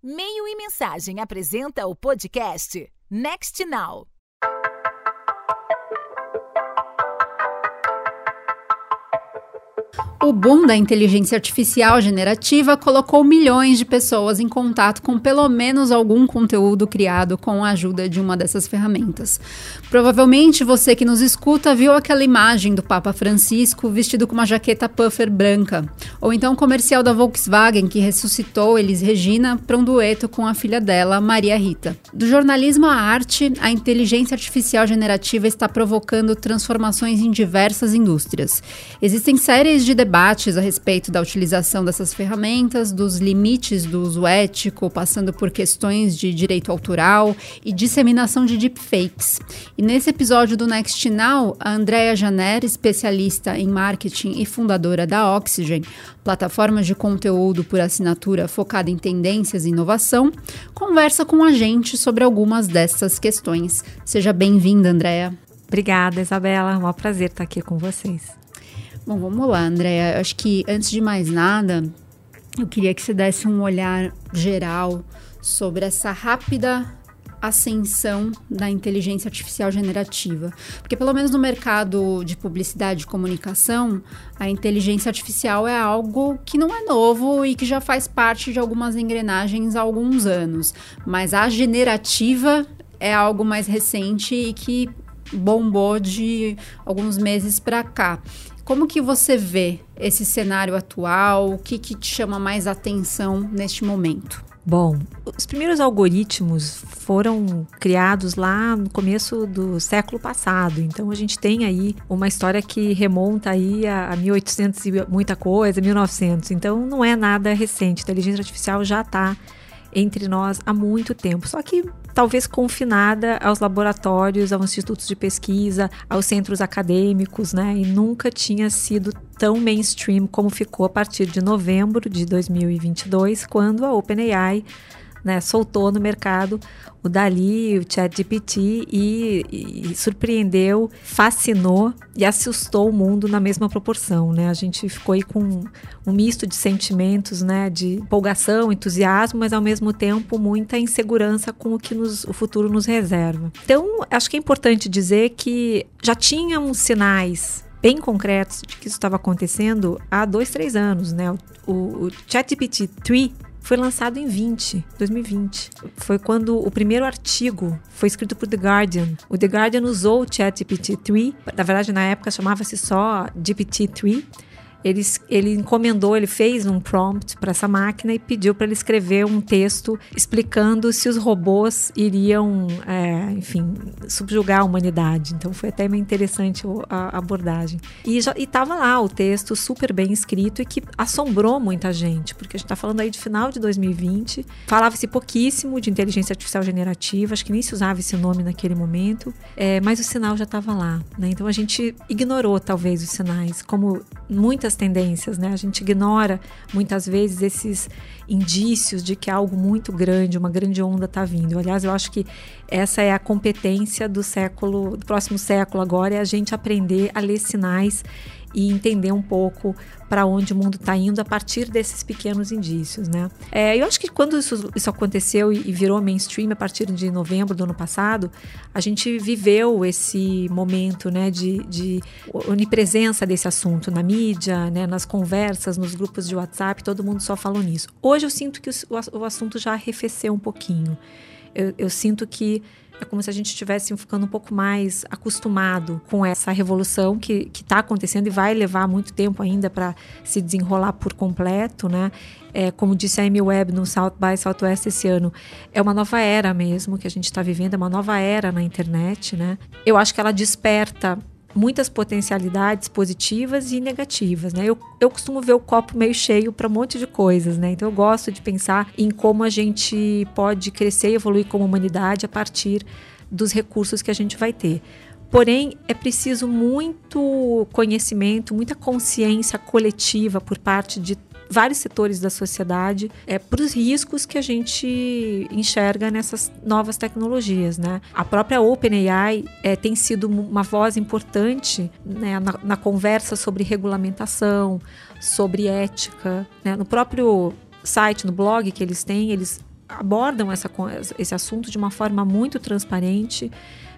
Meio e Mensagem apresenta o podcast Next Now. O boom da inteligência artificial generativa colocou milhões de pessoas em contato com pelo menos algum conteúdo criado com a ajuda de uma dessas ferramentas. Provavelmente você que nos escuta viu aquela imagem do Papa Francisco vestido com uma jaqueta puffer branca, ou então o comercial da Volkswagen que ressuscitou Elis Regina para um dueto com a filha dela, Maria Rita. Do jornalismo à arte, a inteligência artificial generativa está provocando transformações em diversas indústrias. Existem séries de debates a respeito da utilização dessas ferramentas, dos limites do uso ético, passando por questões de direito autoral e disseminação de deepfakes. E nesse episódio do Next Now, a Andrea Janer, especialista em marketing e fundadora da Oxygen, plataforma de conteúdo por assinatura focada em tendências e inovação, conversa com a gente sobre algumas dessas questões. Seja bem-vinda, Andrea. Obrigada, Isabela. É um prazer estar aqui com vocês. Bom, vamos lá, Andréa. Acho que antes de mais nada, eu queria que você desse um olhar geral sobre essa rápida ascensão da inteligência artificial generativa. Porque, pelo menos no mercado de publicidade e comunicação, a inteligência artificial é algo que não é novo e que já faz parte de algumas engrenagens há alguns anos. Mas a generativa é algo mais recente e que bombou de alguns meses para cá. Como que você vê esse cenário atual? O que, que te chama mais atenção neste momento? Bom, os primeiros algoritmos foram criados lá no começo do século passado. Então a gente tem aí uma história que remonta aí a, a 1800 e muita coisa, 1900. Então não é nada recente. A inteligência artificial já está entre nós há muito tempo. Só que talvez confinada aos laboratórios, aos institutos de pesquisa, aos centros acadêmicos, né? E nunca tinha sido tão mainstream como ficou a partir de novembro de 2022, quando a OpenAI né, soltou no mercado o Dali, o ChatGPT e, e, surpreendeu, fascinou e assustou o mundo na mesma proporção, né? A gente ficou aí com um misto de sentimentos, né, de empolgação, entusiasmo, mas ao mesmo tempo muita insegurança com o que nos, o futuro nos reserva. Então, acho que é importante dizer que já tínhamos sinais bem concretos de que isso estava acontecendo há dois, três anos, né? O, o ChatGPT 3 foi lançado em 20, 2020. Foi quando o primeiro artigo foi escrito por The Guardian. O The Guardian usou o ChatGPT-3, na verdade na época chamava-se só GPT-3, ele, ele encomendou, ele fez um prompt para essa máquina e pediu para ele escrever um texto explicando se os robôs iriam, é, enfim, subjugar a humanidade. Então foi até meio interessante a abordagem. E estava lá o texto super bem escrito e que assombrou muita gente, porque a gente está falando aí de final de 2020, falava-se pouquíssimo de inteligência artificial generativa, acho que nem se usava esse nome naquele momento, é, mas o sinal já estava lá. Né? Então a gente ignorou talvez os sinais, como muitas tendências, né? A gente ignora muitas vezes esses indícios de que algo muito grande, uma grande onda está vindo. Aliás, eu acho que essa é a competência do século, do próximo século agora, é a gente aprender a ler sinais e entender um pouco para onde o mundo está indo a partir desses pequenos indícios, né? É, eu acho que quando isso, isso aconteceu e, virou mainstream a partir de novembro do ano passado, a gente viveu esse momento, né, de, de onipresença desse assunto na mídia, né, nas conversas, nos grupos de WhatsApp, todo mundo só falou nisso. Hoje eu sinto que o, o assunto já arrefeceu um pouquinho. eu, eu sinto que é como se a gente estivesse ficando um pouco mais acostumado com essa revolução que está acontecendo e vai levar muito tempo ainda para se desenrolar por completo, né? É, como disse a Amy Webb no South by Southwest esse ano, é uma nova era mesmo que a gente está vivendo, é uma nova era na internet, né? Eu acho que ela desperta muitas potencialidades positivas e negativas, né? Eu, eu costumo ver o copo meio cheio para um monte de coisas, né? Então eu gosto de pensar em como a gente pode crescer e evoluir como humanidade a partir dos recursos que a gente vai ter. Porém, é preciso muito conhecimento, muita consciência coletiva por parte de vários setores da sociedade é, para os riscos que a gente enxerga nessas novas tecnologias. Né? A própria OpenAI é, tem sido uma voz importante né, na, na, conversa sobre regulamentação, sobre ética. Né? No próprio site, no blog que eles têm, eles abordam essa, esse assunto de uma forma muito transparente,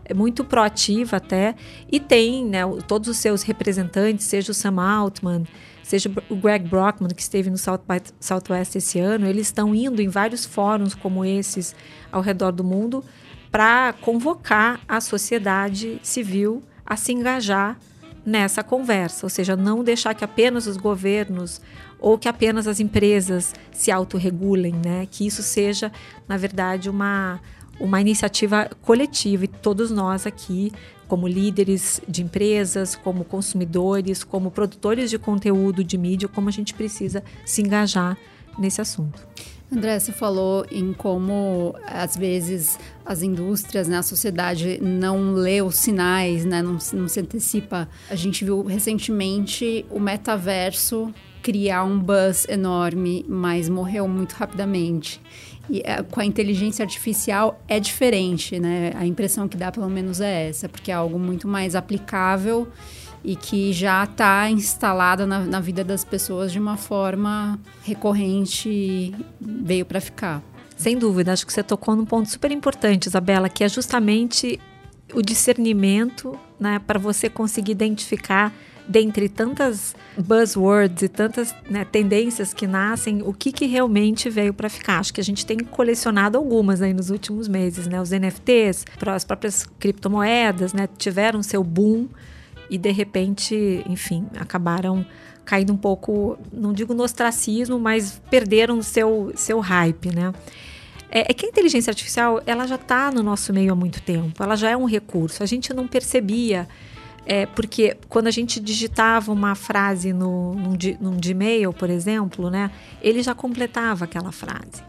é muito proativa até, e tem né, todos os seus representantes, seja o Sam Altman, seja o Greg Brockman, que esteve no South by Southwest esse ano, eles estão indo em vários fóruns como esses ao redor do mundo para convocar a sociedade civil a se engajar nessa conversa, ou seja, não deixar que apenas os governos ou que apenas as empresas se autorregulem, né? Que isso seja, na verdade, uma, uma iniciativa coletiva e todos nós aqui, como líderes de empresas, como consumidores, como produtores de conteúdo de mídia, como a gente precisa se engajar nesse assunto. André, você falou em como, às vezes, as indústrias, né, a sociedade não lê os sinais, né, não, não se antecipa. A gente viu recentemente o metaverso criar um buzz enorme, mas morreu muito rapidamente. E é, com a inteligência artificial é diferente, né? A impressão que dá, pelo menos, é essa, porque é algo muito mais aplicável e que já está instalada na, na, vida das pessoas de uma forma recorrente, veio para ficar. Sem dúvida, acho que você tocou num ponto super importante, Isabela, que é justamente o discernimento, né, para você conseguir identificar dentre tantas buzzwords e tantas né, tendências que nascem, o que, que realmente veio para ficar. Acho que a gente tem colecionado algumas aí nos últimos meses, né? Os NFTs, as próprias criptomoedas, né? Tiveram seu boom e de repente, enfim, acabaram caindo um pouco, não digo no ostracismo, mas perderam seu, seu hype, né? É, é que a inteligência artificial, ela já está no nosso meio há muito tempo, ela já é um recurso. A gente não percebia é, porque quando a gente digitava uma frase no, num, num Gmail, por exemplo, né, ele já completava aquela frase.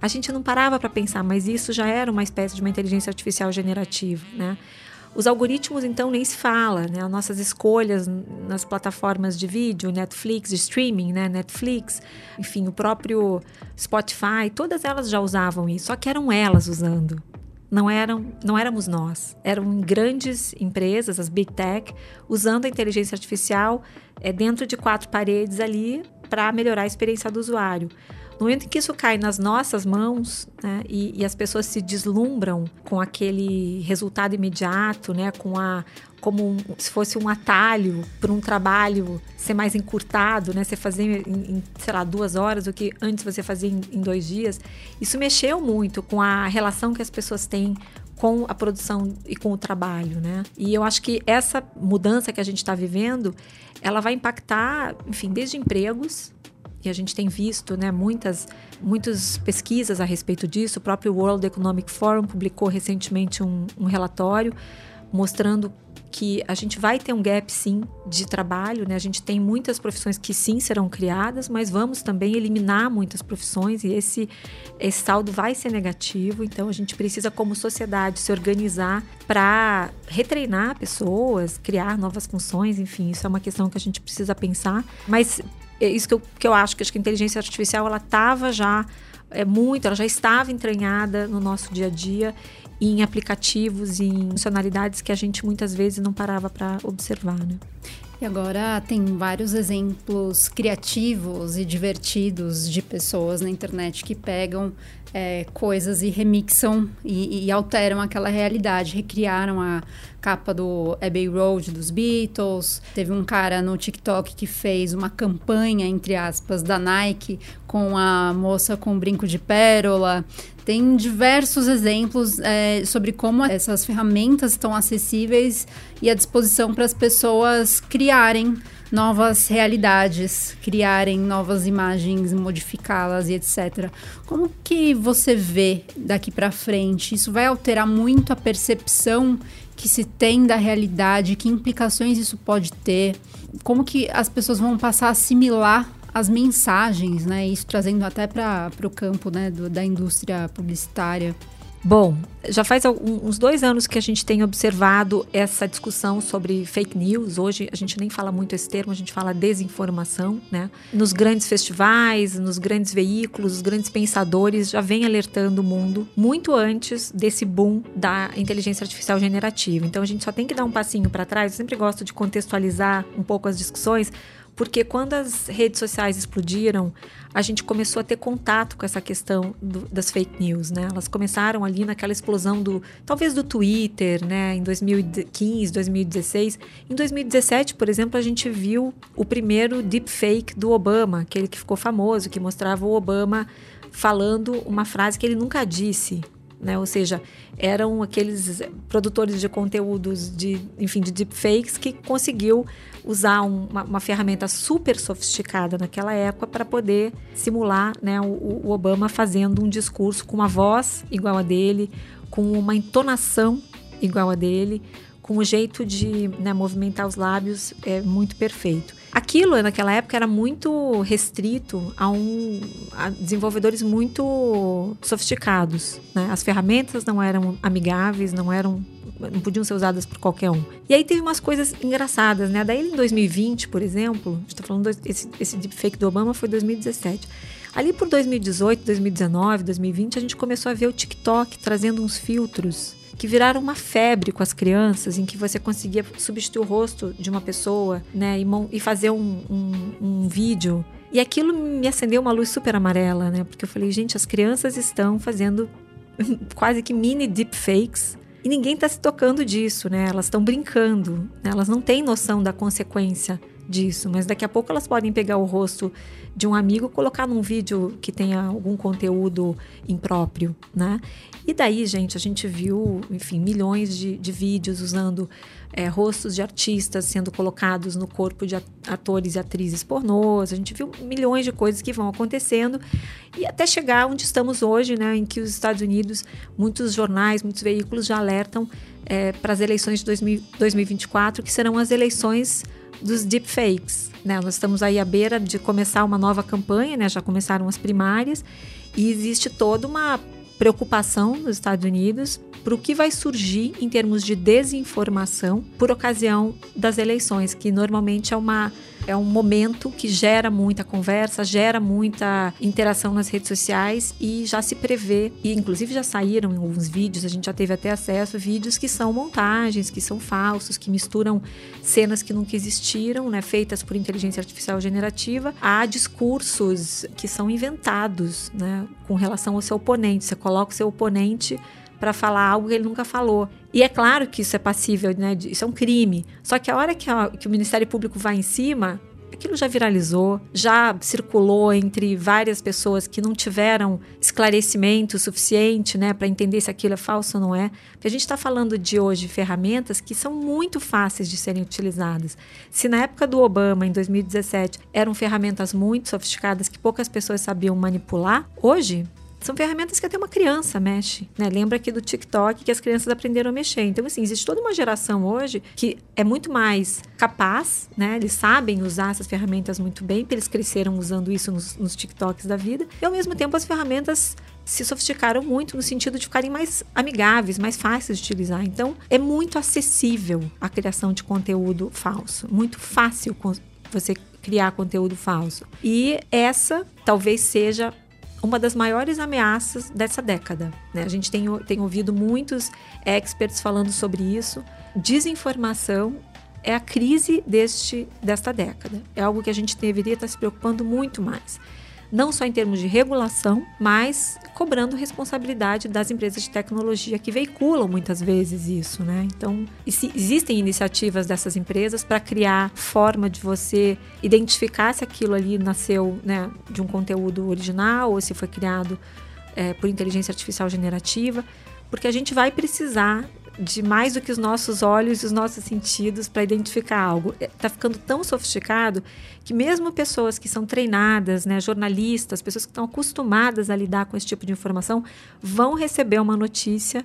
A gente não parava para pensar, mas isso já era uma espécie de uma inteligência artificial generativa, né? Os algoritmos, então, nem se fala, né? As nossas escolhas nas plataformas de vídeo, Netflix, de streaming, né? Netflix, enfim, o próprio Spotify, todas elas já usavam isso, só que eram elas usando, não eram não éramos nós. Eram grandes empresas as big tech usando a inteligência artificial é, dentro de quatro paredes ali para melhorar a experiência do usuário no momento em que isso cai nas nossas mãos né, e, e, as pessoas se deslumbram com aquele resultado imediato, né, com a como um, se fosse um atalho para um trabalho ser mais encurtado, né? Você fazer em, em, sei lá, duas horas o que antes você fazia em, em dois dias. Isso mexeu muito com a relação que as pessoas têm com a produção e com o trabalho, né? E eu acho que essa mudança que a gente está vivendo, ela vai impactar, enfim, desde empregos, e a gente tem visto né, muitas, muitas pesquisas a respeito disso. O próprio World Economic Forum publicou recentemente um, um relatório mostrando que a gente vai ter um gap sim de trabalho, né? A gente tem muitas profissões que sim serão criadas, mas vamos também eliminar muitas profissões e esse esse saldo vai ser negativo. Então a gente precisa como sociedade se organizar para retreinar pessoas, criar novas funções, enfim, isso é uma questão que a gente precisa pensar. Mas é isso que eu, que eu acho, que acho que a inteligência artificial ela estava já é muito, ela já estava entranhada no nosso dia a dia em aplicativos e em funcionalidades que a gente muitas vezes não parava para observar, né? E agora tem vários exemplos criativos e divertidos de pessoas na internet que pegam é, coisas e remixam e, e, alteram aquela realidade, recriaram a capa do Abbey Road dos Beatles. Teve um cara no TikTok que fez uma campanha, entre aspas, da Nike com a moça com brinco de pérola. Tem diversos exemplos é, sobre como essas ferramentas estão acessíveis e à disposição para as pessoas criarem novas realidades, criarem novas imagens, modificá-las e etc. Como que você vê daqui para frente? Isso vai alterar muito a percepção que se tem da realidade, que implicações isso pode ter? Como que as pessoas vão passar a assimilar as mensagens, né? Isso trazendo até para o campo né, do, da indústria publicitária. Bom, já faz uns dois anos que a gente tem observado essa discussão sobre fake news. Hoje a gente nem fala muito esse termo, a gente fala desinformação, né? Nos grandes festivais, nos grandes veículos, os grandes pensadores já vêm alertando o mundo muito antes desse boom da inteligência artificial generativa. Então a gente só tem que dar um passinho para trás. Eu sempre gosto de contextualizar um pouco as discussões porque quando as redes sociais explodiram, a gente começou a ter contato com essa questão do, das fake news, né? Elas começaram ali naquela explosão do, talvez do Twitter, né? Em 2015, 2016. Em 2017, por exemplo, a gente viu o primeiro deepfake do Obama, aquele que ficou famoso, que mostrava o Obama falando uma frase que ele nunca disse, né? Ou seja, eram aqueles produtores de conteúdos de, enfim, de deepfakes que conseguiu usar um, uma, uma, ferramenta super sofisticada naquela época para poder simular né, o, o, Obama fazendo um discurso com uma voz igual a dele, com uma entonação igual a dele, com o um jeito de né, movimentar os lábios é muito perfeito. Aquilo naquela época era muito restrito a, um, a desenvolvedores muito sofisticados. Né? As ferramentas não eram amigáveis, não eram não podiam ser usadas por qualquer um. E aí teve umas coisas engraçadas, né? Daí em 2020, por exemplo, gente tá falando esse, esse deepfake do Obama foi 2017. Ali por 2018, 2019, 2020, a gente começou a ver o TikTok trazendo uns filtros que viraram uma febre com as crianças, em que você conseguia substituir o rosto de uma pessoa, né, e, e fazer um, um, um vídeo. E aquilo me acendeu uma luz super amarela, né, porque eu falei, gente, as crianças estão fazendo quase que mini deepfakes e ninguém está se tocando disso, né? Elas estão brincando, né? elas não têm noção da consequência disso, mas daqui a pouco elas podem pegar o rosto de um amigo, colocar num vídeo que tenha algum conteúdo impróprio, né? E daí, gente, a gente viu, enfim, milhões de, de vídeos usando é, rostos de artistas sendo colocados no corpo de atores e atrizes pornôs. A gente viu milhões de coisas que vão acontecendo e até chegar onde estamos hoje, né, em que os Estados Unidos, muitos jornais, muitos veículos já alertam é, para as eleições de 2000, 2024, que serão as eleições dos deepfakes. Né? Nós estamos aí à beira de começar uma nova campanha, né? já começaram as primárias, e existe toda uma preocupação nos Estados Unidos para o que vai surgir em termos de desinformação por ocasião das eleições, que normalmente é uma é um momento que gera muita conversa, gera muita interação nas redes sociais e já se prevê, e inclusive já saíram alguns vídeos, a gente já teve até acesso vídeos que são montagens, que são falsos, que misturam cenas que nunca existiram, né, feitas por inteligência artificial generativa, a discursos que são inventados, né, com relação ao seu oponente. Você coloca o seu oponente para falar algo que ele nunca falou. E é claro que isso é passível, né? Isso é um crime. Só que a hora que, a, que o Ministério Público vai em cima, aquilo já viralizou, já circulou entre várias pessoas que não tiveram esclarecimento suficiente, né, para entender se aquilo é falso ou não é. Porque a gente está falando de hoje ferramentas que são muito fáceis de serem utilizadas. Se na época do Obama, em 2017, eram ferramentas muito sofisticadas que poucas pessoas sabiam manipular, hoje são ferramentas que até uma criança mexe, né? Lembra aqui do TikTok que as crianças aprenderam a mexer. Então, assim, existe toda uma geração hoje que é muito mais capaz, né? Eles sabem usar essas ferramentas muito bem, porque eles cresceram usando isso nos, nos TikToks da vida. E, ao mesmo tempo, as ferramentas se sofisticaram muito no sentido de ficarem mais amigáveis, mais fáceis de utilizar. Então, é muito acessível a criação de conteúdo falso, muito fácil você criar conteúdo falso. E essa talvez seja uma das maiores ameaças dessa década. Né? A gente tem, tem ouvido muitos experts falando sobre isso. Desinformação é a crise deste, desta década. É algo que a gente deveria estar se preocupando muito mais não só em termos de regulação, mas cobrando responsabilidade das empresas de tecnologia que veiculam muitas vezes isso, né? Então, existem iniciativas dessas empresas para criar forma de você identificar se aquilo ali nasceu né, de um conteúdo original ou se foi criado é, por inteligência artificial generativa, porque a gente vai precisar de mais do que os nossos olhos e os nossos sentidos para identificar algo. Está é, ficando tão sofisticado que mesmo pessoas que são treinadas, né, jornalistas, pessoas que estão acostumadas a lidar com esse tipo de informação, vão receber uma notícia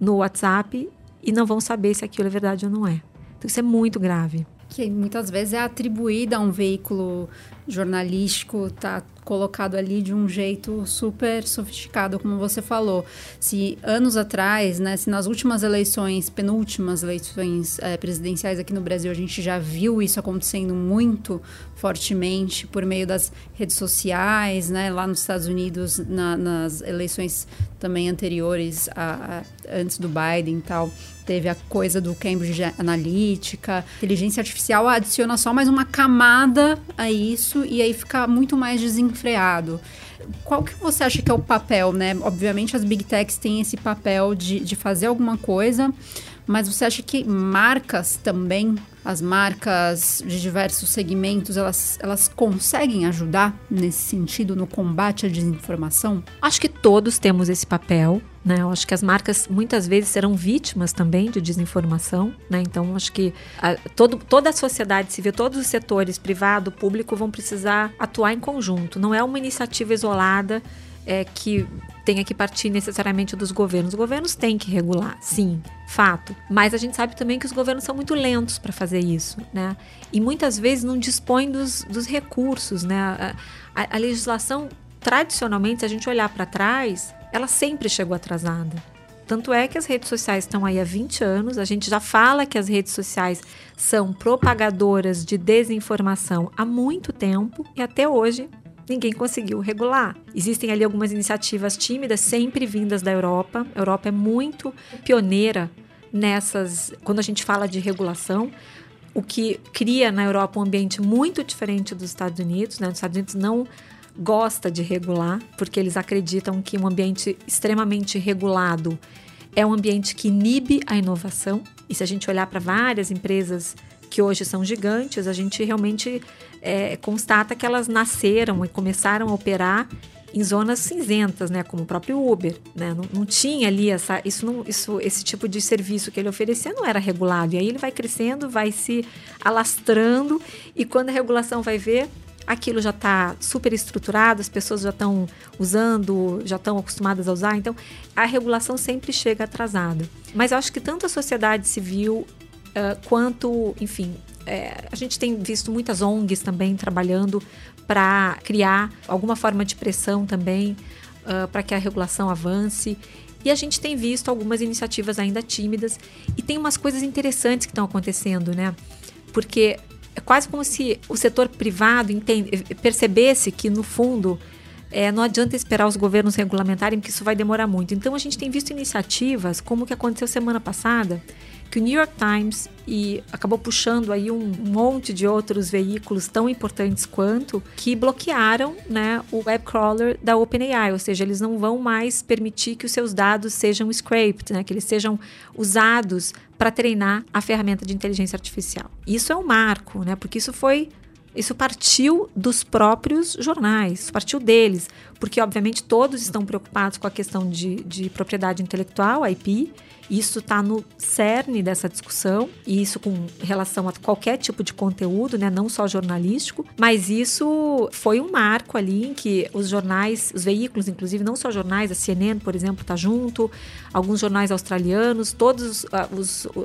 no WhatsApp e não vão saber se aquilo é verdade ou não é. Então isso é muito grave que muitas vezes é atribuída a um veículo jornalístico está colocado ali de um jeito super sofisticado, como você falou. Se anos atrás, né, se nas últimas eleições, penúltimas eleições é, presidenciais aqui no Brasil, a gente já viu isso acontecendo muito fortemente por meio das redes sociais, né, lá nos Estados Unidos, na, nas eleições também anteriores, a, a, antes do Biden e tal teve a coisa do Cambridge Analytica. Inteligência artificial adiciona só mais uma camada a isso e aí fica muito mais desenfreado. Qual que você acha que é o papel, né? Obviamente as big techs têm esse papel de, de fazer alguma coisa, mas você acha que marcas também, as marcas de diversos segmentos, elas, elas conseguem ajudar nesse sentido no combate à desinformação? Acho que todos temos esse papel. Né? Eu acho que as marcas muitas vezes serão vítimas também de desinformação. Né? Então, acho que a, todo, toda a sociedade civil, todos os setores, privado, público, vão precisar atuar em conjunto. Não é uma iniciativa isolada é, que tenha que partir necessariamente dos governos. Os governos têm que regular, sim, fato. Mas a gente sabe também que os governos são muito lentos para fazer isso, né? E muitas vezes não dispõem dos, dos recursos, né? A, a, a legislação, tradicionalmente, se a gente olhar para trás, ela sempre chegou atrasada. Tanto é que as redes sociais estão aí há 20 anos, a gente já fala que as redes sociais são propagadoras de desinformação há muito tempo e até hoje ninguém conseguiu regular. Existem ali algumas iniciativas tímidas, sempre vindas da Europa. A Europa é muito pioneira nessas, quando a gente fala de regulação, o que cria na Europa um ambiente muito diferente dos Estados Unidos. Né? Os Estados Unidos não gosta de regular, porque eles acreditam que um ambiente extremamente regulado é um ambiente que inibe a inovação. E se a gente olhar para várias empresas que hoje são gigantes, a gente realmente é, constata que elas nasceram e começaram a operar em zonas cinzentas, né, como o próprio Uber, né, não, não, tinha ali essa, isso, não, isso, esse tipo de serviço que ele oferecia não era regulado e aí ele vai crescendo, vai se alastrando e quando a regulação vai ver aquilo já está super estruturado, as pessoas já estão usando, já estão acostumadas a usar, então a regulação sempre chega atrasada. Mas eu acho que tanto a sociedade civil uh, quanto, enfim, é, a gente tem visto muitas ONGs também trabalhando para criar alguma forma de pressão também uh, para que a regulação avance. E a gente tem visto algumas iniciativas ainda tímidas e tem umas coisas interessantes que estão acontecendo, né? Porque é quase como se o setor privado entende, percebesse que, no fundo, é, não adianta esperar os governos regulamentarem, porque isso vai demorar muito. Então, a gente tem visto iniciativas, como o que aconteceu semana passada, que o New York Times e acabou puxando aí um monte de outros veículos tão importantes quanto que bloquearam né, o web crawler da OpenAI, ou seja, eles não vão mais permitir que os seus dados sejam scraped, né, que eles sejam usados para treinar a ferramenta de inteligência artificial. Isso é um marco, né, porque isso foi isso partiu dos próprios jornais, partiu deles, porque obviamente todos estão preocupados com a questão de, de propriedade intelectual, IP, isso está no cerne dessa discussão, e isso com relação a qualquer tipo de conteúdo, né, não só jornalístico, mas isso foi um marco ali em que os jornais, os veículos, inclusive, não só jornais, a CNN, por exemplo, está junto, alguns jornais australianos, todas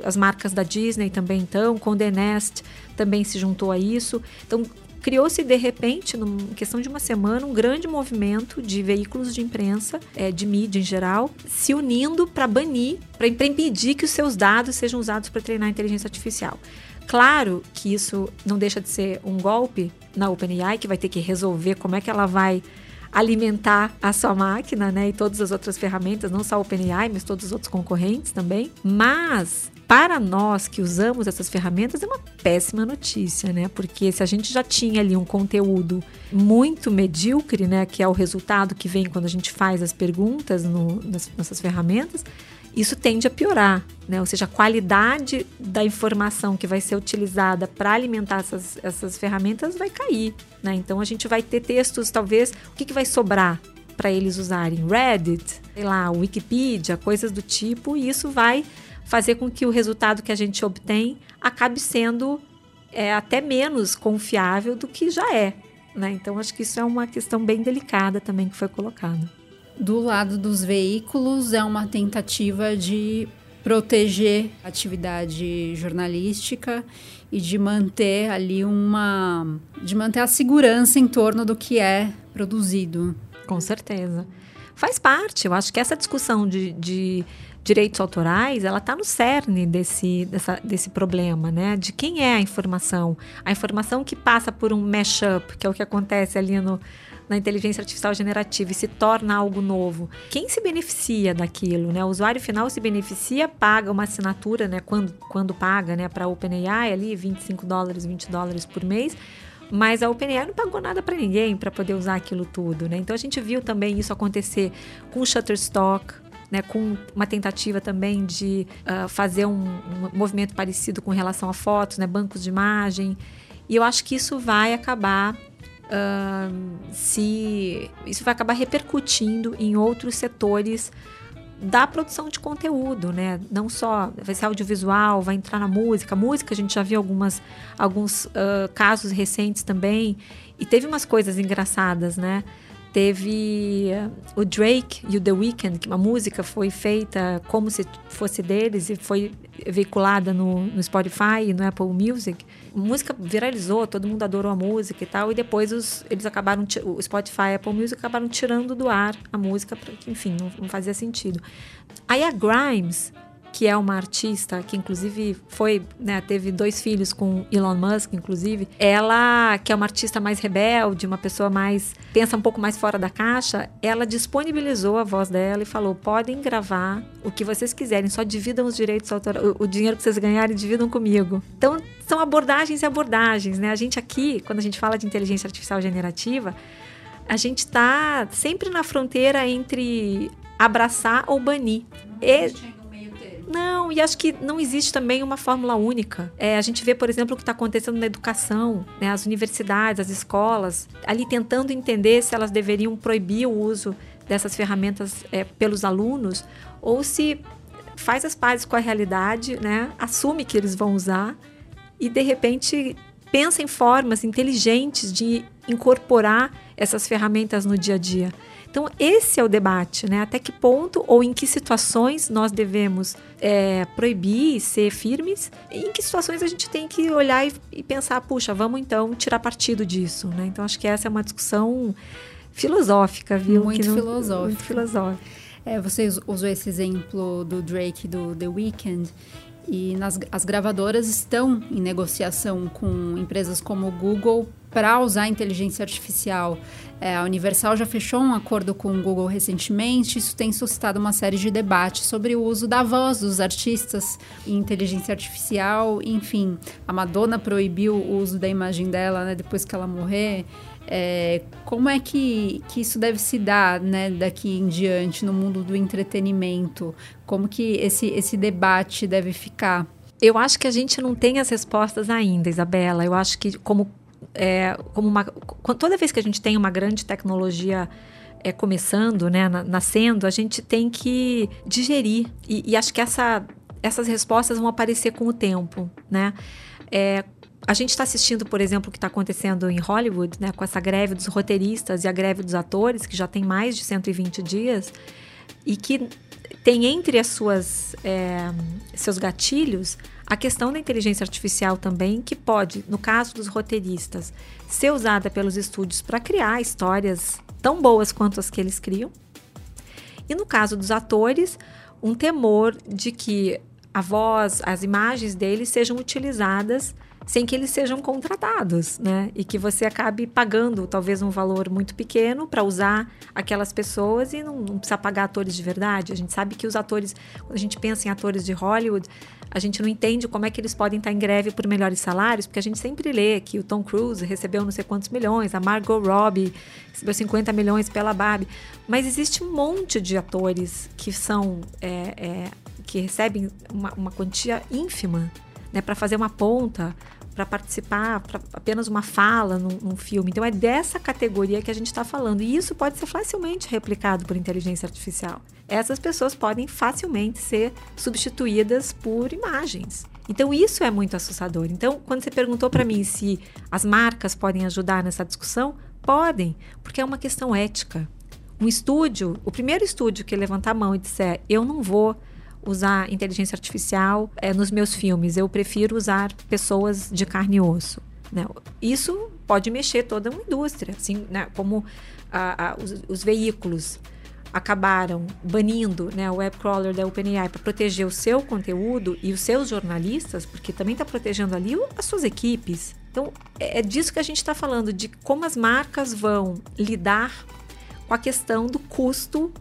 as marcas da Disney também estão, Condé Nast também se juntou a isso. Então, criou-se de repente, em questão de uma semana, um grande movimento de veículos de imprensa, é, de mídia em geral, se unindo para banir, para impedir que os seus dados sejam usados para treinar a inteligência artificial. Claro que isso não deixa de ser um golpe na OpenAI, que vai ter que resolver como é que ela vai alimentar a sua máquina, né? E todas as outras ferramentas, não só o OpenAI, mas todos os outros concorrentes também. Mas para nós que usamos essas ferramentas é uma péssima notícia, né? Porque se a gente já tinha ali um conteúdo muito medíocre, né, que é o resultado que vem quando a gente faz as perguntas no, nas nossas ferramentas, isso tende a piorar, né? Ou seja, a qualidade da informação que vai ser utilizada para alimentar essas, essas ferramentas vai cair, né? Então a gente vai ter textos, talvez, o que, que vai sobrar para eles usarem? Reddit, sei lá, Wikipedia, coisas do tipo, e isso vai fazer com que o resultado que a gente obtém acabe sendo é, até menos confiável do que já é. Né? Então, acho que isso é uma questão bem delicada também que foi colocada. Do lado dos veículos, é uma tentativa de proteger a atividade jornalística e de manter ali uma de manter a segurança em torno do que é produzido. Com certeza. Faz parte, eu acho que essa discussão de, de direitos autorais, ela está no cerne desse, dessa, desse problema, né? De quem é a informação. A informação que passa por um mashup, que é o que acontece ali no, na inteligência artificial generativa e se torna algo novo. Quem se beneficia daquilo, né? O usuário final se beneficia, paga uma assinatura, né? Quando, quando paga, né? Para a OpenAI ali, 25 dólares, 20 dólares por mês. Mas a OpenAI não pagou nada para ninguém para poder usar aquilo tudo, né? Então a gente viu também isso acontecer com o Shutterstock, né, com uma tentativa também de uh, fazer um, um, movimento parecido com relação a fotos, né, bancos de imagem. E eu acho que isso vai acabar uh, se isso vai acabar repercutindo em outros setores da produção de conteúdo, né? Não só vai ser audiovisual, vai entrar na música. Música a gente já viu algumas, alguns uh, casos recentes também e teve umas coisas engraçadas, né? Teve o Drake e o The Weeknd, que uma música foi feita como se fosse deles e foi veiculada no, no Spotify e no Apple Music. Música viralizou, todo mundo adorou a música e tal, e depois os, eles acabaram, o Spotify e Apple Music acabaram tirando do ar a música, porque, enfim, não, não fazia sentido. Aí a Grimes que é uma artista que inclusive foi, né, teve dois filhos com Elon Musk, inclusive. Ela, que é uma artista mais rebelde, uma pessoa mais pensa um pouco mais fora da caixa, ela disponibilizou a voz dela e falou: "Podem gravar o que vocês quiserem, só dividam os direitos autorais, o, o dinheiro que vocês ganharem, dividam comigo". Então, são abordagens e abordagens, né? A gente aqui, quando a gente fala de inteligência artificial generativa, a gente está sempre na fronteira entre abraçar ou banir. E, não, e acho que não existe também uma fórmula única. É, a gente vê, por exemplo, o que está acontecendo na educação, né? as universidades, as escolas, ali tentando entender se elas deveriam proibir o uso dessas ferramentas é, pelos alunos ou se faz as pazes com a realidade, né? assume que eles vão usar e, de repente, pensa em formas inteligentes de incorporar essas ferramentas no dia a dia. Então, esse é o debate, né? Até que ponto ou em que situações nós devemos é, proibir, ser firmes, e em que situações a gente tem que olhar e, e pensar, puxa, vamos então tirar partido disso, né? Então, acho que essa é uma discussão filosófica, viu? Muito não, filosófica. Muito filosófica. É, você usou esse exemplo do Drake do The Weeknd. E nas, as gravadoras estão em negociação com empresas como o Google para usar inteligência artificial. É, a Universal já fechou um acordo com o Google recentemente. Isso tem suscitado uma série de debates sobre o uso da voz dos artistas em inteligência artificial. Enfim, a Madonna proibiu o uso da imagem dela né, depois que ela morrer. É, como é que, que isso deve se dar né, daqui em diante no mundo do entretenimento? Como que esse, esse debate deve ficar? Eu acho que a gente não tem as respostas ainda, Isabela. Eu acho que como, é, como uma, toda vez que a gente tem uma grande tecnologia é, começando, né, nascendo, a gente tem que digerir. E, e acho que essa, essas respostas vão aparecer com o tempo, né? É, a gente está assistindo, por exemplo, o que está acontecendo em Hollywood, né, com essa greve dos roteiristas e a greve dos atores, que já tem mais de 120 dias, e que tem entre as suas é, seus gatilhos a questão da inteligência artificial também, que pode, no caso dos roteiristas, ser usada pelos estúdios para criar histórias tão boas quanto as que eles criam. E no caso dos atores, um temor de que a voz, as imagens deles sejam utilizadas sem que eles sejam contratados, né? E que você acabe pagando talvez um valor muito pequeno para usar aquelas pessoas e não, não, precisa pagar atores de verdade. A gente sabe que os atores, quando a gente pensa em atores de Hollywood, a gente não entende como é que eles podem estar em greve por melhores salários, porque a gente sempre lê que o Tom Cruise recebeu não sei quantos milhões, a Margot Robbie recebeu 50 milhões pela Barbie. Mas existe um monte de atores que são é, é, que recebem uma, uma quantia ínfima né, para fazer uma ponta, para participar, para apenas uma fala num, num, filme. Então é dessa categoria que a gente está falando. E isso pode ser facilmente replicado por inteligência artificial. Essas pessoas podem facilmente ser substituídas por imagens. Então isso é muito assustador. Então, quando você perguntou para mim se as marcas podem ajudar nessa discussão, podem, porque é uma questão ética. Um estúdio, o primeiro estúdio que levantar a mão e disser eu não vou usar inteligência artificial é, nos meus filmes. Eu prefiro usar pessoas de carne e osso. Né? Isso pode mexer toda uma indústria, assim, né? como a, a, os, os, veículos acabaram banindo né, o web crawler da OpenAI para proteger o seu conteúdo e os seus jornalistas, porque também está protegendo ali as suas equipes. Então, é, é disso que a gente está falando, de como as marcas vão lidar com a questão do custo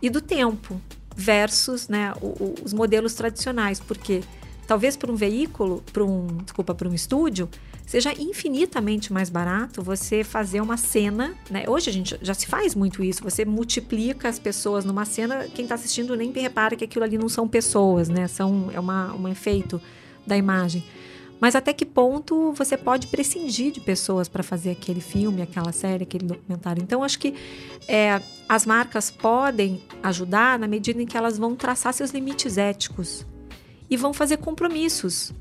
e do tempo versus né, o, o, os modelos tradicionais, porque talvez para um veículo, para um, desculpa, para um estúdio, seja infinitamente mais barato você fazer uma cena, né? Hoje a gente já se faz muito isso, você multiplica as pessoas numa cena, quem está assistindo nem repara que aquilo ali não são pessoas, né? São, é uma, um efeito da imagem. Mas até que ponto você pode prescindir de pessoas para fazer aquele filme, aquela série, aquele documentário? Então, acho que é, as marcas podem ajudar na medida em que elas vão traçar seus limites éticos e vão fazer compromissos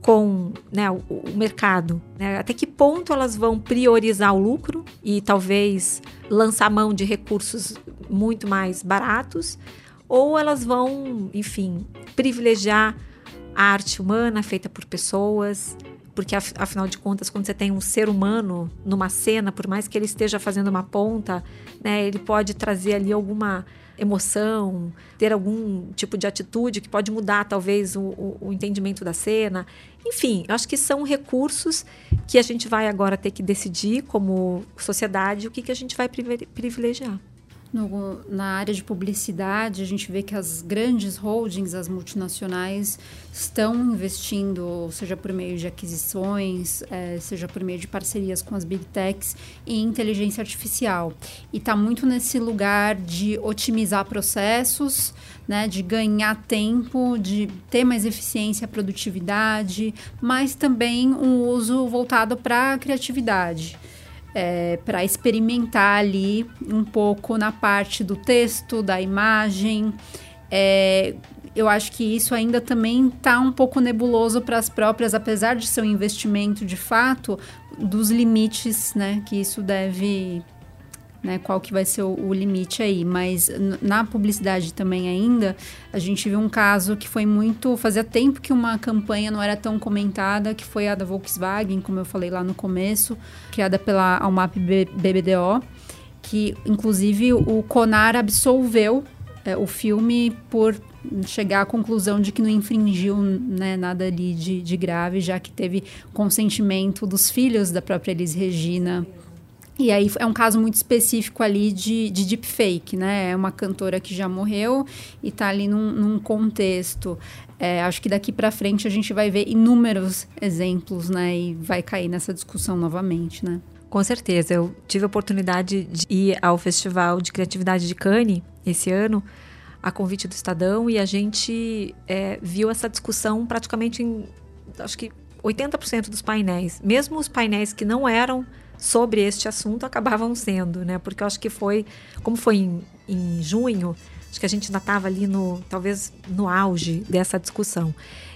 com né, o, o, mercado. Né? Até que ponto elas vão priorizar o lucro e talvez lançar mão de recursos muito mais baratos, ou elas vão, enfim, privilegiar a arte humana feita por pessoas, porque afinal de contas, quando você tem um ser humano numa cena, por mais que ele esteja fazendo uma ponta, né, ele pode trazer ali alguma emoção, ter algum tipo de atitude que pode mudar talvez o, o, o entendimento da cena. Enfim, acho que são recursos que a gente vai agora ter que decidir como sociedade o que, que a gente vai privilegiar. No, na área de publicidade, a gente vê que as grandes holdings, as multinacionais, estão investindo, seja por meio de aquisições, é, seja por meio de parcerias com as big techs, em inteligência artificial. E está muito nesse lugar de otimizar processos, né, de ganhar tempo, de ter mais eficiência, produtividade, mas também um uso voltado para a criatividade é, para experimentar ali um pouco na parte do texto, da imagem. É, eu acho que isso ainda também está um pouco nebuloso para as próprias, apesar de ser um investimento de fato, dos limites né, que isso deve né, qual que vai ser o, o, limite aí. Mas na publicidade também ainda, a gente viu um caso que foi muito... Fazia tempo que uma campanha não era tão comentada, que foi a da Volkswagen, como eu falei lá no começo, criada pela Almap BBDO, que inclusive o Conar absolveu é, o filme por chegar à conclusão de que não infringiu né, nada ali de, de grave, já que teve consentimento dos filhos da própria Elis Regina e aí é um caso muito específico ali de, de deepfake, né? É uma cantora que já morreu e está ali num, num contexto. É, acho que daqui para frente a gente vai ver inúmeros exemplos, né? E vai cair nessa discussão novamente, né? Com certeza. Eu tive a oportunidade de ir ao Festival de Criatividade de Cannes esse ano, a convite do Estadão, e a gente é, viu essa discussão praticamente em, acho que 80% dos painéis. Mesmo os painéis que não eram sobre este assunto acabavam sendo, né? Porque eu acho que foi, como foi em, em junho, acho que a gente ainda estava ali no, talvez no auge dessa discussão.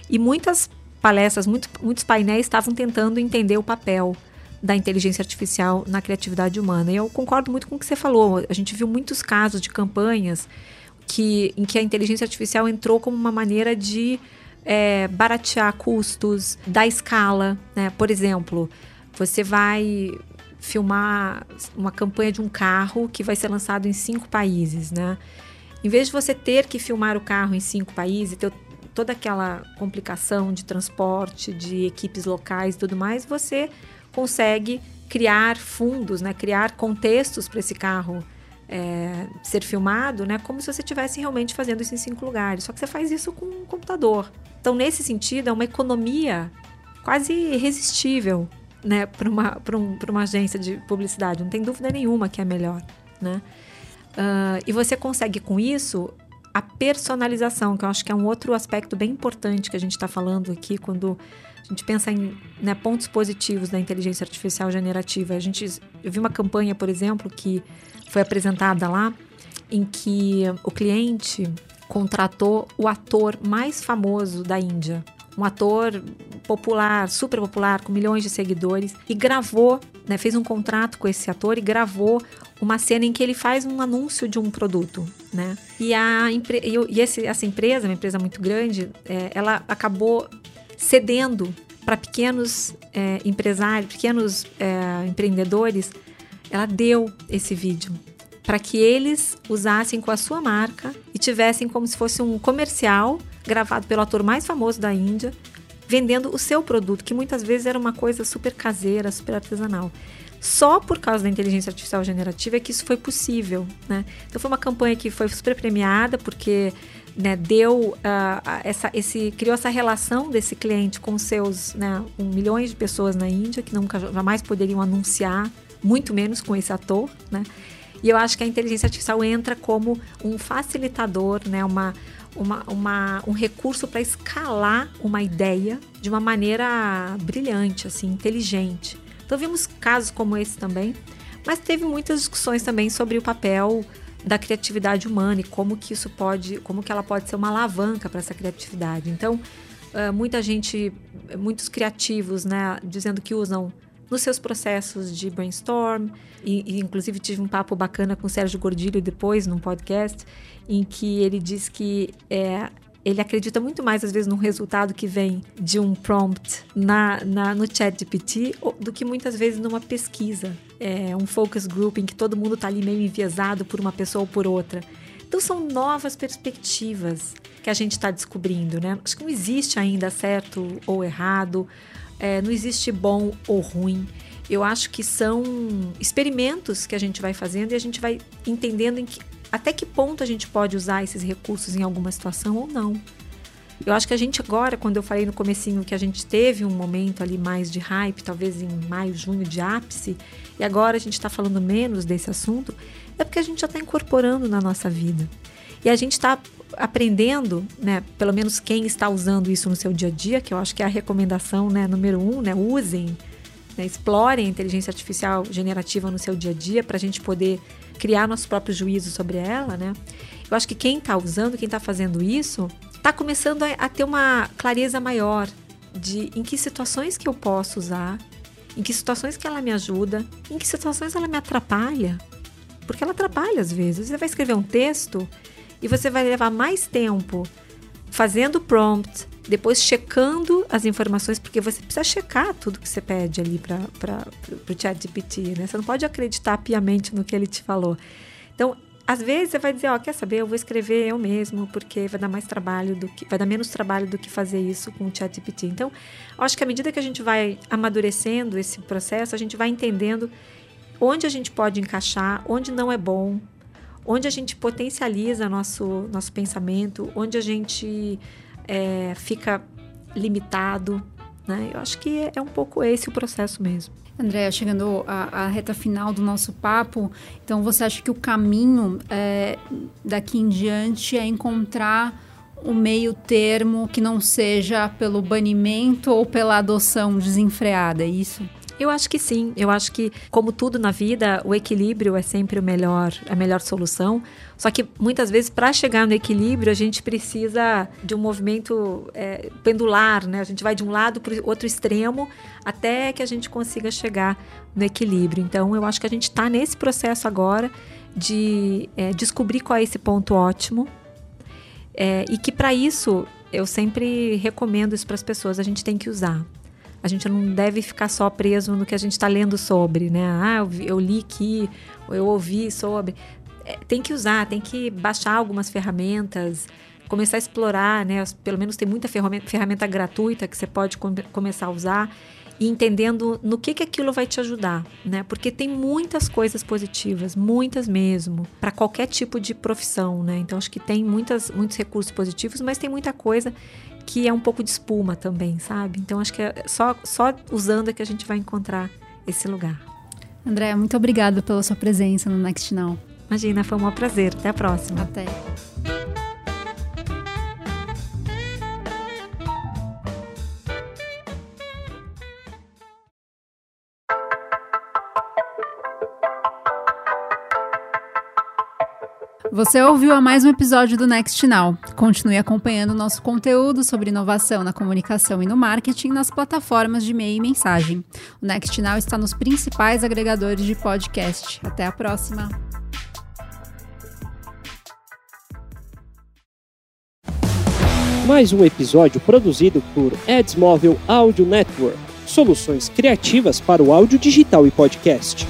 E muitas palestras, muito, muitos painéis estavam tentando entender o papel da inteligência artificial na criatividade humana. E eu concordo muito com o que você falou. A gente viu muitos casos de campanhas que, em que a inteligência artificial entrou como uma maneira de é, baratear custos, da escala. Né? Por exemplo, você vai filmar uma campanha de um carro que vai ser lançado em cinco países, né? Em vez de você ter que filmar o carro em cinco países, ter toda aquela complicação de transporte, de equipes locais e tudo mais, você consegue criar fundos, né? Criar contextos para esse carro é, ser filmado, né? Como se você estivesse realmente fazendo isso em cinco lugares. Só que você faz isso com um computador. Então, nesse sentido, é uma economia quase irresistível né, para uma, um, uma agência de publicidade. Não tem dúvida nenhuma que é melhor. Né? Uh, e você consegue com isso a personalização, que eu acho que é um outro aspecto bem importante que a gente está falando aqui quando a gente pensa em né, pontos positivos da inteligência artificial generativa. A gente, eu vi uma campanha, por exemplo, que foi apresentada lá, em que o cliente contratou o ator mais famoso da Índia um ator popular, super popular, com milhões de seguidores, e gravou, né, fez um contrato com esse ator e gravou uma cena em que ele faz um anúncio de um produto, né? E, a, e esse, essa empresa, uma empresa muito grande, é, ela acabou cedendo para pequenos é, empresários, pequenos é, empreendedores, ela deu esse vídeo para que eles usassem com a sua marca e tivessem como se fosse um comercial gravado pelo ator mais famoso da Índia, vendendo o seu produto, que muitas vezes era uma coisa super caseira, super artesanal. Só por causa da inteligência artificial generativa é que isso foi possível, né? Então foi uma campanha que foi super premiada porque né, deu uh, essa, esse criou essa relação desse cliente com seus né, um, milhões de pessoas na Índia que nunca jamais poderiam anunciar, muito menos com esse ator, né? E eu acho que a inteligência artificial entra como um facilitador, né? uma, uma, uma um recurso para escalar uma ideia de uma maneira brilhante, assim, inteligente. Então vimos casos como esse também, mas teve muitas discussões também sobre o papel da criatividade humana e como que isso pode, como que ela pode ser uma alavanca para essa criatividade. Então, muita gente, muitos criativos, né, dizendo que usam nos seus processos de brainstorm. E, e, inclusive tive um papo bacana com o Sérgio Gordilho depois, num podcast, em que ele diz que é, ele acredita muito mais, às vezes, no resultado que vem de um prompt na, na, no chat GPT do que muitas vezes numa pesquisa. É, um focus group em que todo mundo está ali meio enviesado por uma pessoa ou por outra. Então são novas perspectivas que a gente está descobrindo, né? Acho que não existe ainda certo ou errado. É, não existe bom ou ruim. Eu acho que são experimentos que a gente vai fazendo e a gente vai entendendo que, até que ponto a gente pode usar esses recursos em alguma situação ou não. Eu acho que a gente agora, quando eu falei no comecinho que a gente teve um momento ali mais de hype, talvez em maio, junho de ápice, e agora a gente está falando menos desse assunto, é porque a gente já está incorporando na nossa vida. E a gente está aprendendo, né, pelo menos quem está usando isso no seu dia a dia, que eu acho que é a recomendação né, número um, né, usem, né, explorem a inteligência artificial generativa no seu dia a dia para a gente poder criar nosso próprio juízo sobre ela, né? Eu acho que quem está usando, quem está fazendo isso, está começando a, a ter uma clareza maior de em que situações que eu posso usar, em que situações que ela me ajuda, em que situações ela me atrapalha. Porque ela atrapalha às vezes. Você vai escrever um texto e você vai levar mais tempo fazendo prompt, depois checando as informações, porque você precisa checar tudo que você pede ali para o chat GPT, né? Você não pode acreditar piamente no que ele te falou. Então, às vezes você vai dizer, ó, oh, quer saber, eu vou escrever eu mesmo, porque vai dar mais trabalho do que vai dar menos trabalho do que fazer isso com o ChatGPT. Então, acho que à medida que a gente vai amadurecendo esse processo, a gente vai entendendo onde a gente pode encaixar, onde não é bom, onde a gente potencializa nosso, nosso pensamento, onde a gente é, fica limitado. Né? Eu acho que é um pouco esse o processo mesmo. Andréa, chegando à, à, reta final do nosso papo, então você acha que o caminho é, daqui em diante é encontrar um meio termo que não seja pelo banimento ou pela adoção desenfreada, é isso? Eu acho que sim. Eu acho que, como tudo na vida, o equilíbrio é sempre o melhor, a melhor solução. Só que muitas vezes, para chegar no equilíbrio, a gente precisa de um movimento é, pendular, né? A gente vai de um lado para o outro extremo até que a gente consiga chegar no equilíbrio. Então, eu acho que a gente está nesse processo agora de é, descobrir qual é esse ponto ótimo é, e que para isso eu sempre recomendo isso para as pessoas. A gente tem que usar. A gente não deve ficar só preso no que a gente está lendo sobre, né? Ah, eu, li aqui, eu ouvi sobre. É, tem que usar, tem que baixar algumas ferramentas, começar a explorar, né? Pelo menos tem muita ferramenta, ferramenta gratuita que você pode com, começar a usar e entendendo no que que aquilo vai te ajudar, né? Porque tem muitas coisas positivas, muitas mesmo, para qualquer tipo de profissão, né? Então acho que tem muitas, muitos recursos positivos, mas tem muita coisa que é um pouco de espuma também, sabe? Então acho que é só, só usando é que a gente vai encontrar esse lugar. Andréa, muito obrigada pela sua presença no Next Now. Imagina, foi um maior prazer. Até a próxima. Até. Você ouviu a mais um episódio do Next Now. Continue acompanhando nosso conteúdo sobre inovação na comunicação e no marketing nas plataformas de e-mail e mensagem. O Next Now está nos principais agregadores de podcast. Até a próxima. Mais um episódio produzido por Edsmóvel Audio Network. Soluções criativas para o áudio digital e podcast.